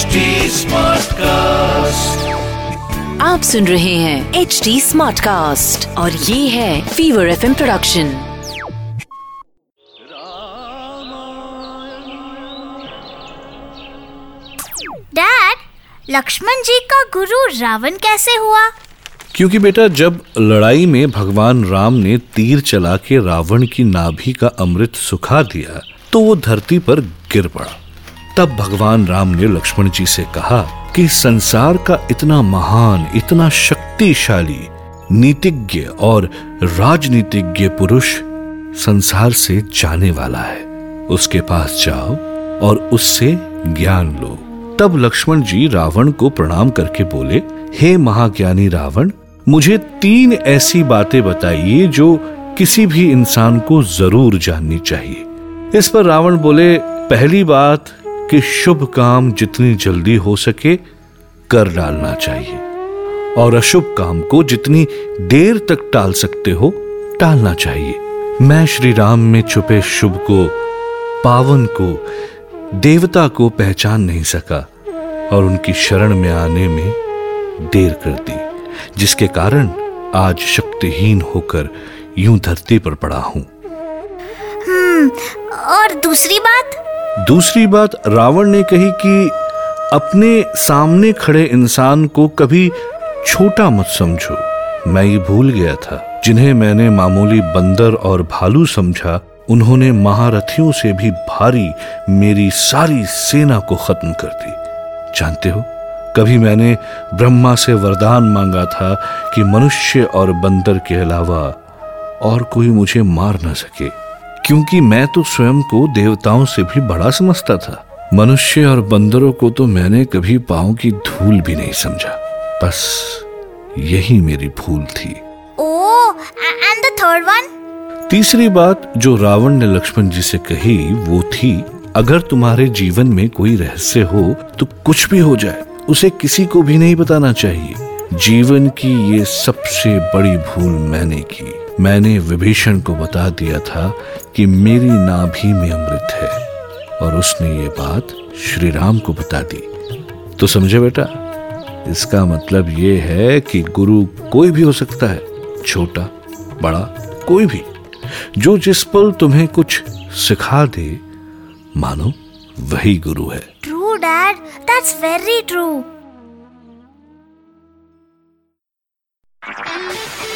HD Smartcast. आप सुन रहे हैं एच डी स्मार्ट कास्ट और ये है Fever F production dad Lakshman ji का गुरु रावण कैसे हुआ क्योंकि बेटा जब लड़ाई में भगवान राम ने तीर चला के रावण की नाभि का अमृत सुखा दिया तो वो धरती पर गिर पड़ा। तब भगवान राम ने लक्ष्मण जी से कहा कि संसार का इतना महान, इतना शक्तिशाली, नीतिज्ञ और राजनीतिज्ञ पुरुष संसार से जाने वाला है। उसके पास जाओ और उससे ज्ञान लो। तब लक्ष्मण जी रावण को प्रणाम करके बोले, हे महाज्ञानी रावण, मुझे तीन ऐसी बातें बताइए जो किसी भी इंसान को ज़रूर जाननी चाहिए। इस पर रावण बोले, पहली बात कि शुभ काम जितनी जल्दी हो सके कर डालना चाहिए। और अशुभ काम को जितनी देर तक टाल सकते हो, टालना चाहिए। मैं श्री राम में छुपे शुभ को, पावन को, देवता को पहचान नहीं सका और उनकी शरण में आने में देर कर दी, जिसके कारण आज शक्तिहीन होकर यूँ धरती पर पड़ा हूँ। और दूसरी बात? दूसरी बात, रावण ने कही कि अपने सामने खड़े इंसान को कभी छोटा मत समझो। मैं ये भूल गया था। जिन्हें मैंने मामूली बंदर और भालू समझा, उन्होंने महारथियों से भी भारी मेरी सारी सेना को खत्म कर दी। जानते हो, कभी मैंने ब्रह्मा से वरदान मांगा था कि मनुष्य और बंदर के अलावा और कोई मुझे मार न सके। क्योंकि मैं तो स्वयं को देवताओं से भी बड़ा समझता था। मनुष्य और बंदरों को तो मैंने कभी पाँव की धूल भी नहीं समझा। बस यही मेरी भूल थी। Oh and the third one तीसरी बात जो रावण ने लक्ष्मण जी से कही वो थी अगर तुम्हारे जीवन में कोई रहस्य हो तो कुछ भी हो जाए उसे किसी को भी नहीं बताना चाहिए। जीवन की ये सबसे बड़ी भूल मैंने की। मैंने विभीषण को बता दिया था कि मेरी नाभि में अमृत है, और उसने ये बात श्री राम को बता दी। तो समझे बेटा, इसका मतलब ये है कि गुरु कोई भी हो सकता है, छोटा, बड़ा, कोई भी, जो जिस पल तुम्हें कुछ सिखा दे, मानो वही गुरु है। True dad that's very true